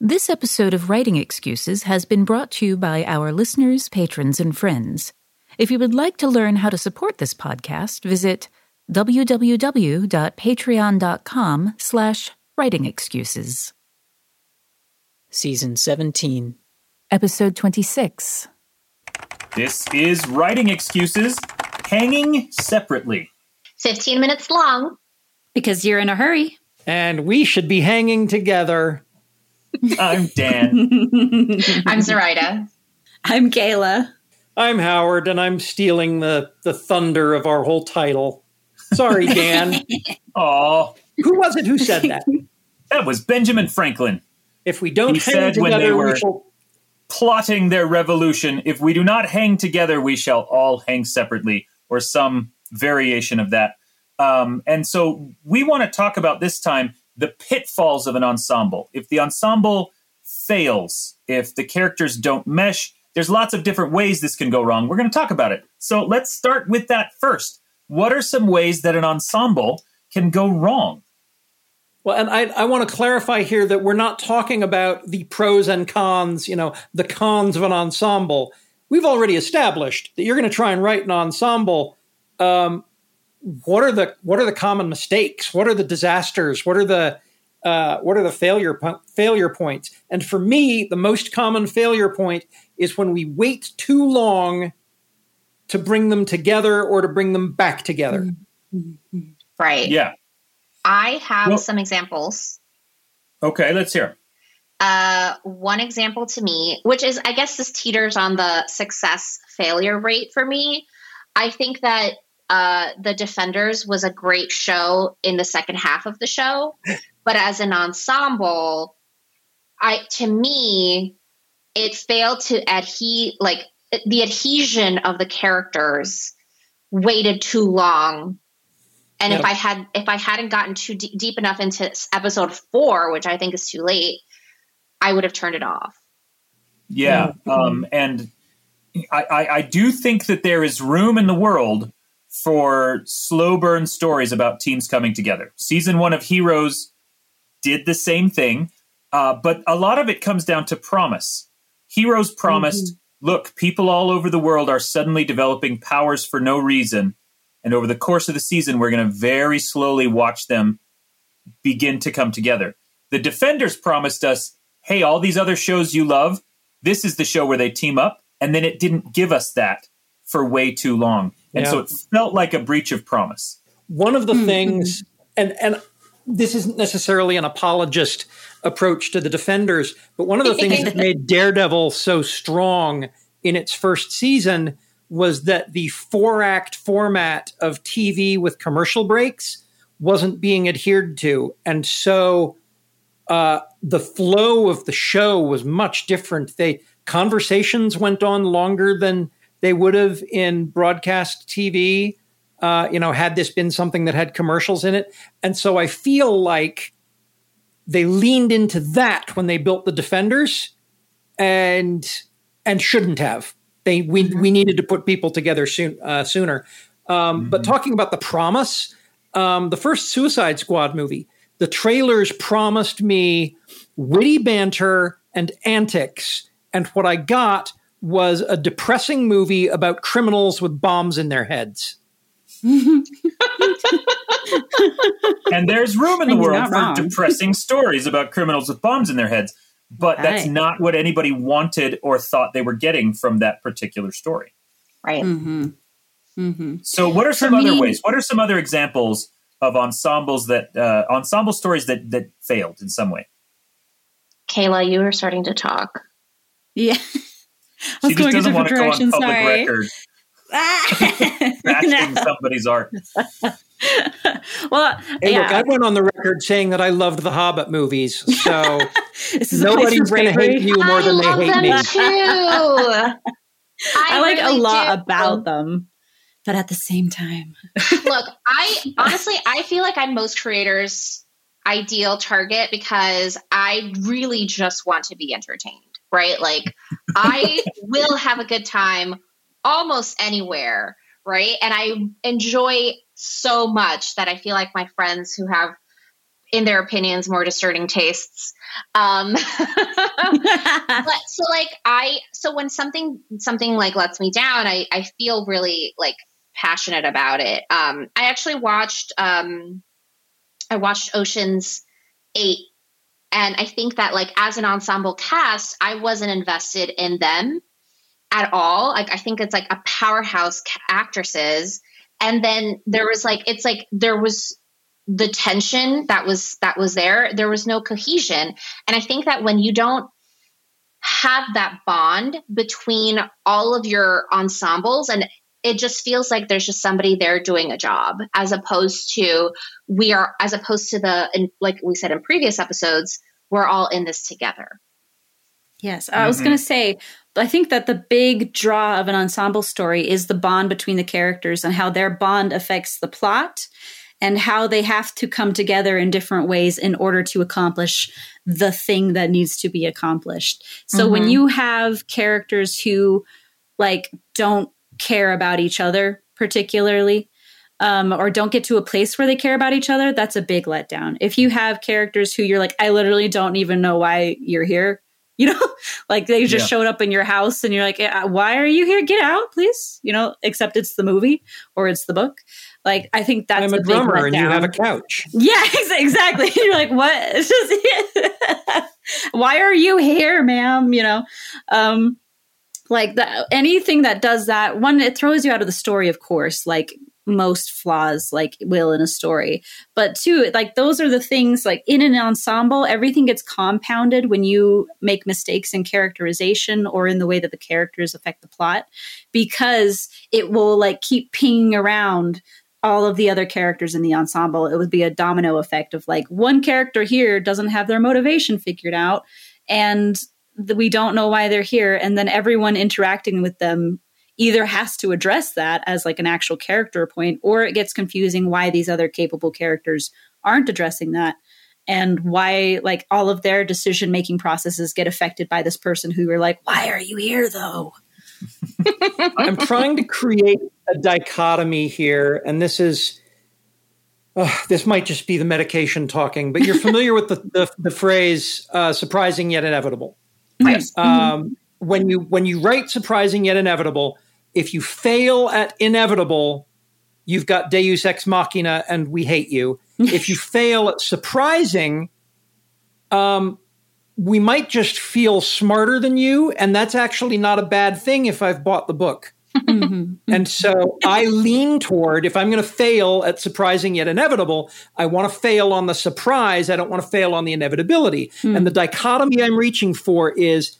This episode of Writing Excuses has been brought to you by our listeners, patrons, and friends. If you would like to learn how to support this podcast, visit www.patreon.com slash writing excuses. Season 17. Episode 26. This is Writing Excuses Hanging Separately. 15 minutes long. Because you're in a hurry. And we should be hanging together. I'm Dan. I'm Zoraida. I'm Kaela. I'm Howard, and I'm stealing the, the thunder of our whole title. Sorry, Dan. Aw, who was it who said that? that was Benjamin Franklin. If we don't He hang said when they together, were- we shall. Plotting their revolution. If we do not hang together, we shall all hang separately, or some variation of that. Um, and so we want to talk about this time the pitfalls of an ensemble. If the ensemble fails, if the characters don't mesh, there's lots of different ways this can go wrong. We're going to talk about it. So let's start with that first. What are some ways that an ensemble can go wrong? Well, and I, I want to clarify here that we're not talking about the pros and cons, you know, the cons of an ensemble. We've already established that you're going to try and write an ensemble. Um, what are the what are the common mistakes? What are the disasters? What are the uh, what are the failure po- failure points? And for me, the most common failure point is when we wait too long to bring them together or to bring them back together. Right. Yeah. I have Well- some examples. Okay, let's hear. Uh, one example to me, which is, I guess, this teeters on the success failure rate for me. I think that uh, The Defenders was a great show in the second half of the show, but as an ensemble, I to me, it failed to adhere like the adhesion of the characters waited too long. And if i had if i hadn't gotten too d- deep enough into episode four which i think is too late i would have turned it off. Yeah, um, and I, I, I do think that there is room in the world for slow burn stories about teams coming together. Season one of Heroes did the same thing, uh, but a lot of it comes down to promise. Heroes promised, look, people all over the world are suddenly developing powers for no reason, and over the course of the season, we're going to very slowly watch them begin to come together. The Defenders promised us, hey, all these other shows you love, this is the show where they team up, and then it didn't give us that for way too long. And Yeah. so it felt like a breach of promise. one of the things and and this isn't necessarily an apologist approach to the defenders but one of the things that made daredevil so strong in its first season was that the four act format of tv with commercial breaks wasn't being adhered to and so uh, the flow of the show was much different they conversations went on longer than they would have in broadcast tv uh, you know, had this been something that had commercials in it. And so I feel like they leaned into that when they built the Defenders and and shouldn't have. They we we needed to put people together soon uh, sooner. Um, But talking about the promise, um, the first Suicide Squad movie, the trailers promised me witty banter and antics, and what I got was a depressing movie about criminals with bombs in their heads. and there's room in the world for wrong. depressing stories about criminals with bombs in their heads. But that's not what anybody wanted or thought they were getting from that particular story. Right. Mm-hmm. Mm-hmm. So, what are some For other me- ways? What are some other examples of ensembles that uh, ensemble stories that that failed in some way? Kaela, you were starting to talk. Yeah. I was She just going a doesn't different want to go on direction. public Sorry. record bashing somebody's art. well, Hey, yeah, look, I went on the record saying that I loved the Hobbit movies, so this is a place nobody's going to hate you more I than they hate me. too. I, like really a lot do. about them, but at the same time, Look, I honestly, I feel like I'm most creators' ideal target because I really just want to be entertained, right? Like, I will have a good time almost anywhere, right? And I enjoy so much that I feel like my friends who have, in their opinions, more discerning tastes. Um, but so like I so when something something like lets me down, I I feel really like passionate about it. Um, I actually watched um, I watched Ocean's Eight, and I think that like as an ensemble cast, I wasn't invested in them at all. Like I think it's like a powerhouse actresses, and then there was like it's like there was the tension that was that was there. There was no cohesion, and I think that when you don't have that bond between all of your ensembles and it just feels like there's just somebody there doing a job as opposed to we are as opposed to the and like we said in previous episodes we're all in this together Yes, I was Mhm. going to say, I think that the big draw of an ensemble story is the bond between the characters and how their bond affects the plot and how they have to come together in different ways in order to accomplish the thing that needs to be accomplished. So when Mhm. you have characters who like don't care about each other particularly um, or don't get to a place where they care about each other, that's a big letdown. If you have characters who you're like, I literally don't even know why you're here, you know, like they just Yeah. showed up in your house and you're like, "Uh, why are you here? Get out, please. You know, except it's the movie or it's the book. Like, I think that's I'm a big drummer and you have a couch. Yeah, exactly. You're like, what? It's just, why are you here, ma'am? You know, um, like that. Anything that does that, one, it throws you out of the story, of course. Like most flaws, like will in a story. But two, like those are the things. Like in an ensemble, everything gets compounded when you make mistakes in characterization or in the way that the characters affect the plot, because it will like keep pinging around all of the other characters in the ensemble, it would be a domino effect of like one character here doesn't have their motivation figured out, and we don't know why they're here, and then everyone interacting with them either has to address that as like an actual character point, or it gets confusing why these other capable characters aren't addressing that. And why, like, all of their decision making processes get affected by this person who are like, why are you here though? I'm trying to create a dichotomy here, and this is uh, this might just be the medication talking, but you're familiar with the the, the phrase uh, "surprising yet inevitable." Yes. Um, when you when you write "surprising yet inevitable," if you fail at inevitable, you've got Deus ex machina, and we hate you. if you fail at surprising, um, we might just feel smarter than you, and that's actually not a bad thing if I've bought the book. Mhm. And so I lean toward if I'm going to fail at surprising yet inevitable, I want to fail on the surprise. I don't want to fail on the inevitability. And the dichotomy I'm reaching for is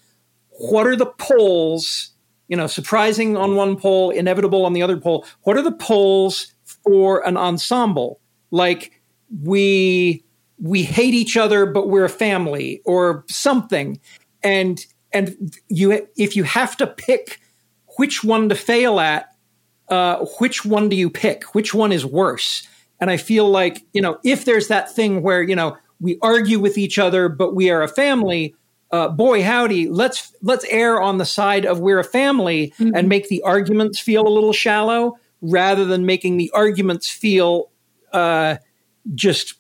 what are the poles, you know, surprising on one pole, inevitable on the other pole? What are the poles for an ensemble? Like we we hate each other but we're a family or something. And and you if you have to pick which one to fail at, uh, which one do you pick? Which one is worse? And I feel like, you know, if there's that thing where, you know, we argue with each other, but we are a family, uh, boy howdy, let's let's err on the side of we're a family Mm-hmm. and make the arguments feel a little shallow rather than making the arguments feel uh, just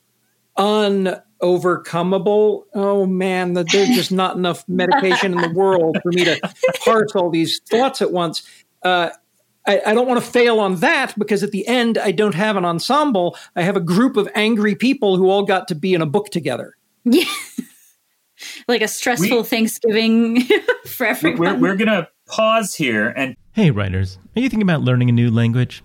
unovercomable. Oh man, that there's just not enough medication in the world for me to parse all these thoughts at once. Uh, I, I don't want to fail on that because at the end I don't have an ensemble. I have a group of angry people who all got to be in a book together. Yeah. like a stressful We- Thanksgiving for We're, we're going to pause here and Hey, writers, are you thinking about learning a new language?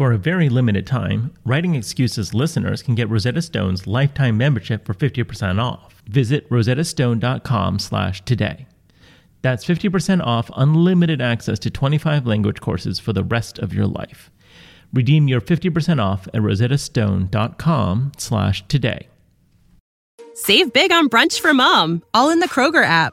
For a very limited time, Writing Excuses listeners can get Rosetta Stone's lifetime membership for 50% off. Visit rosettastone.com slash today. That's 50% off unlimited access to 25 language courses for the rest of your life. Redeem your 50% off at rosettastone.com slash today. Save big on brunch for mom, all in the Kroger app.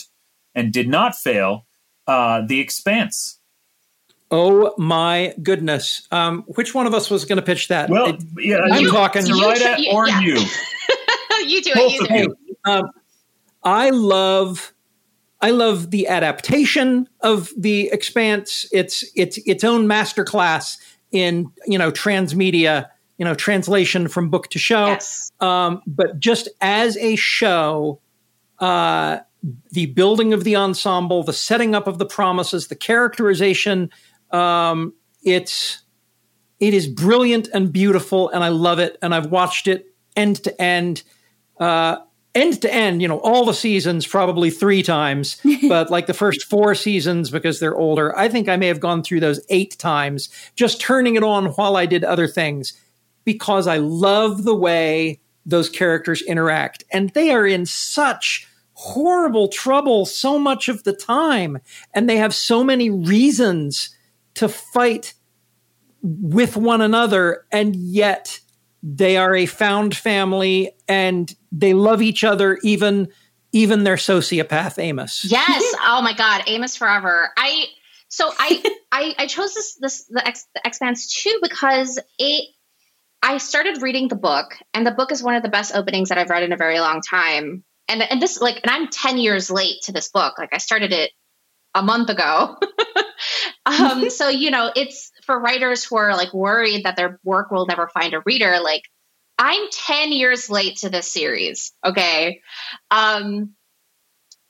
and did not fail uh, The Expanse. Oh my goodness! Um, which one of us was going to pitch that? Well, It- yeah, I'm you, talking- Zoraida You- or yeah. you. you do it. Both You of do it. you. um, I love I love the adaptation of the Expanse. It's it's its own masterclass in you know transmedia, you know translation from book to show. Yes. Um, but just as a show, uh, the building of the ensemble, the setting up of the promises, the characterization, um, it's it is brilliant and beautiful, and I love it. And I've watched it end to end, uh, end to end. You know, all the seasons probably three times, but like the first four seasons because they're older. I think I may have gone through those eight times, just turning it on while I did other things because I love the way those characters interact. And they are in such horrible trouble so much of the time. And they have so many reasons to fight with one another. And yet they are a found family and they love each other, even, even their sociopath, Amos. Yes. Oh my God. Amos forever. I so I I, I chose this this the, Ex, the Expanse too because it I started reading the book and the book is one of the best openings that I've read in a very long time. And and this like and I'm 10 years late to this book. Like I started it a month ago. um so you know, it's for writers who are like worried that their work will never find a reader like I'm 10 years late to this series, okay? Um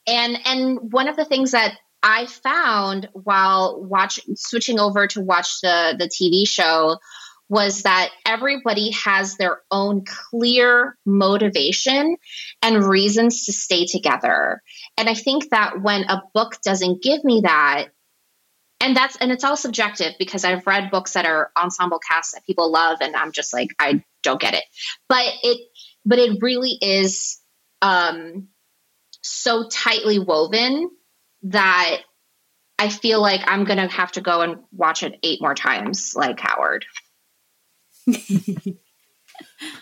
and and one of the things that I found while watching switching over to watch the the TV show was that everybody has their own clear motivation and reasons to stay together. And I think that when a book doesn't give me that and that's and it's all subjective because I've read books that are ensemble casts that people love and I'm just like I don't get it. But it but it really is um so tightly woven that I feel like I'm to have to go and watch it eight more times, like Howard.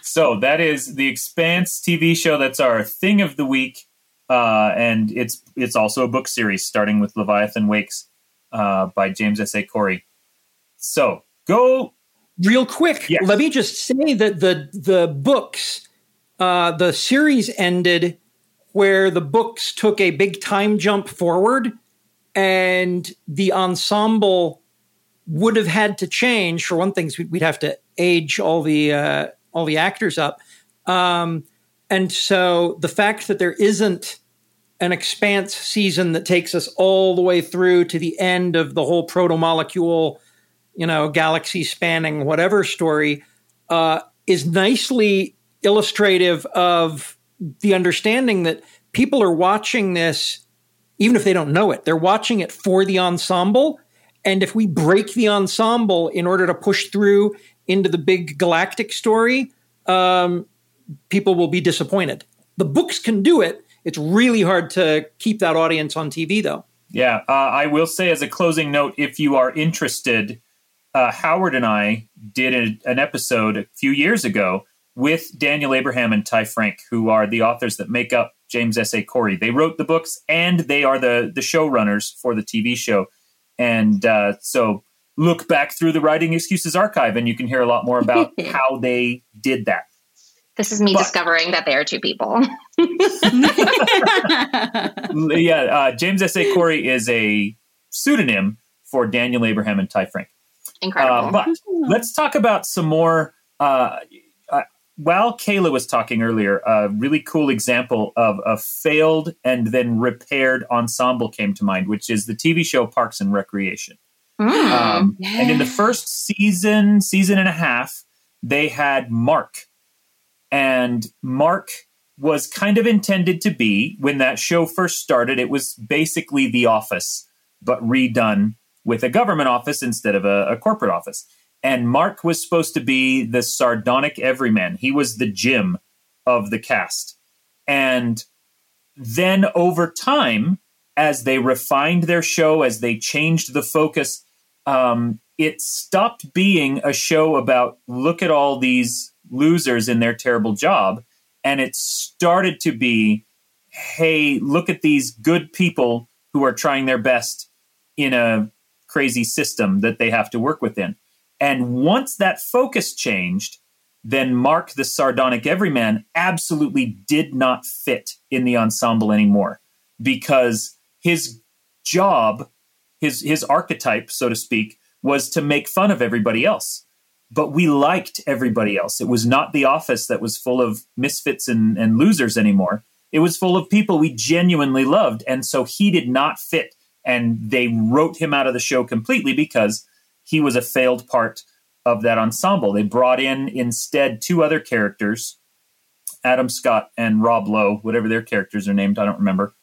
So that is the Expanse TV show. That's our thing of the week, uh, and it's it's also a book series starting with Leviathan Wakes uh, by James S. A. Corey. So go real quick. Yes. Let me just say that the the books, uh, the series ended where the books took a big time jump forward, and the ensemble would have had to change. For one thing, we'd have to age all the uh, all the actors up, um, and so the fact that there isn't an expanse season that takes us all the way through to the end of the whole proto molecule you know, galaxy spanning whatever story, uh, is nicely illustrative of the understanding that people are watching this, even if they don't know it, they're watching it for the ensemble. And if we break the ensemble in order to push through into the big galactic story, um, people will be disappointed. The books can do it. It's really hard to keep that audience on TV, though. Yeah, uh, I will say as a closing note, if you are interested, uh, Howard and I did a, an episode a few years ago with Daniel Abraham and Ty Franck, who are the authors that make up James S. A. Corey. They wrote the books and they are the the showrunners for the TV show. And uh, so look back through the Writing Excuses archive and you can hear a lot more about how they did that. This is me But- discovering that they are two people. yeah, uh, James S. A. Corey is a pseudonym for Daniel Abraham and Ty Franck. Incredible. Uh, but let's talk about some more. Uh, uh, while Kaela was talking earlier, a really cool example of a failed and then repaired ensemble came to mind, which is the TV show Parks and Recreation. Mm. Um, And in the first season, season and a half, they had Mark. And Mark was kind of intended to be, when that show first started, it was basically The Office, but redone with a government office instead of a, a corporate office. And Mark was supposed to be the sardonic everyman. He was the Jim of the cast. And then over time, as they refined their show, as they changed the focus, um, it stopped being a show about look at all these losers in their terrible job. And it started to be, hey, look at these good people who are trying their best in a crazy system that they have to work within. And once that focus changed, then Mark the sardonic everyman absolutely did not fit in the ensemble anymore because his job, his his archetype, so to speak, was to make fun of everybody else. But we liked everybody else. It was not the office that was full of misfits and, and losers anymore. It was full of people we genuinely loved. And so he did not fit. And they wrote him out of the show completely because he was a failed part of that ensemble. They brought in instead two other characters, Adam Scott and Rob Lowe, whatever their characters are named, I don't remember.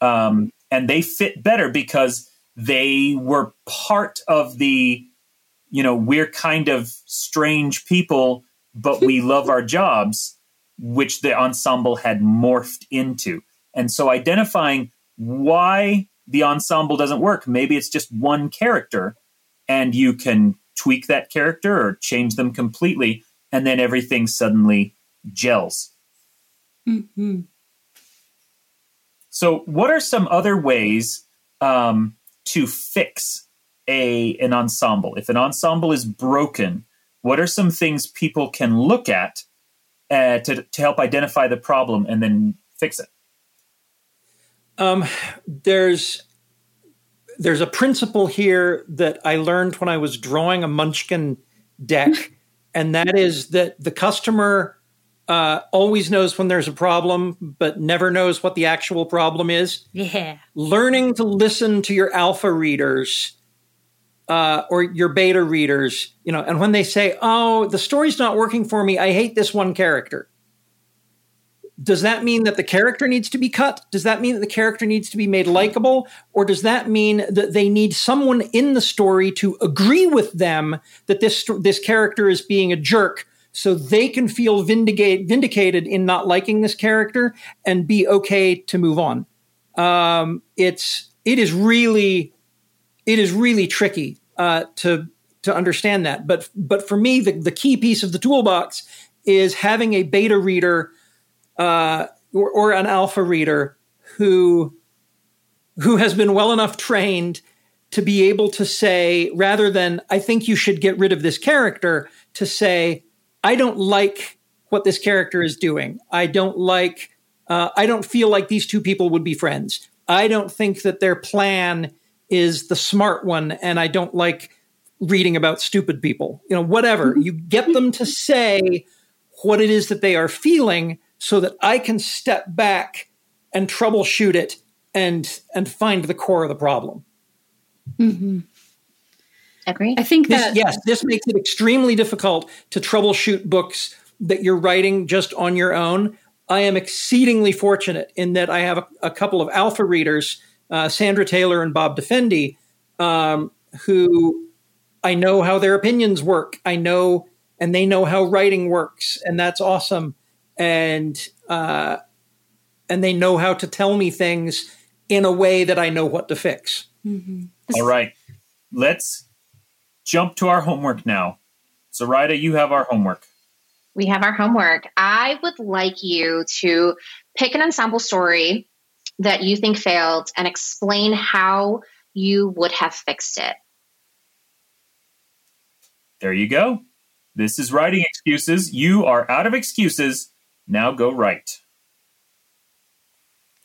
Um, and they fit better because they were part of the, you know, we're kind of strange people, but we love our jobs, which the ensemble had morphed into. And so identifying why the ensemble doesn't work, maybe it's just one character and you can tweak that character or change them completely, and then everything suddenly gels. Mhm. So, what are some other ways um, to fix a an ensemble? If an ensemble is broken, what are some things people can look at uh, to to help identify the problem and then fix it? Um, there's there's a principle here that I learned when I was drawing a Munchkin deck, and that is that the customer uh, always knows when there's a problem, but never knows what the actual problem is. Yeah. Learning to listen to your alpha readers uh, or your beta readers, you know, and when they say, "Oh, the story's not working for me. I hate this one character." does that mean that the character needs to be cut? Does that mean that the character needs to be made likable? Or does that mean that they need someone in the story to agree with them that this this character is being a jerk so they can feel vindicate, vindicated in not liking this character and be okay to move on? Um, it's it is really it is really tricky uh, to to understand that. But but for me, the, the key piece of the toolbox is having a beta reader uh, or, or an alpha reader who who has been well enough trained to be able to say, rather than, I think you should get rid of this character, to say, I don't like what this character is doing. I don't like, uh, I don't feel like these two people would be friends. I don't think that their plan is the smart one, and I don't like reading about stupid people. You know, whatever. you get them to say what it is that they are feeling so that I can step back and troubleshoot it and and find the core of the problem. Mm-hmm. Agree. I think This, that yes, this makes it extremely difficult to troubleshoot books that you're writing just on your own. I am exceedingly fortunate in that I have a, a couple of alpha readers, uh, Sandra Tayler and Bob Defendi, um, who I know how their opinions work. I know, and they know how writing works, and that's awesome. And uh, and they know how to tell me things in a way that I know what to fix. All right. Let's jump to our homework now. Zoraida, you have our homework. we have our homework. I would like you to pick an ensemble story that you think failed and explain how you would have fixed it. There you go. This is writing excuses. You are out of excuses. Now go write.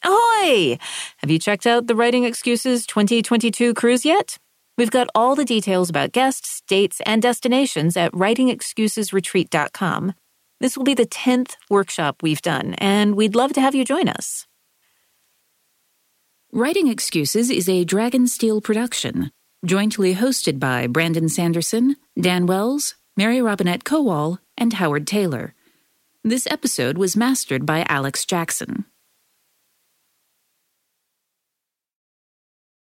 Ahoy! Have you checked out the Writing Excuses 2022 cruise yet? We've got all the details about guests, dates, and destinations at writingexcusesretreat.com. This will be the 10th workshop we've done, and we'd love to have you join us. Writing Excuses is a Dragonsteel production, jointly hosted by Brandon Sanderson, Dan Wells, Mary Robinette Kowal, and Howard Tayler. This episode was mastered by Alex Jackson.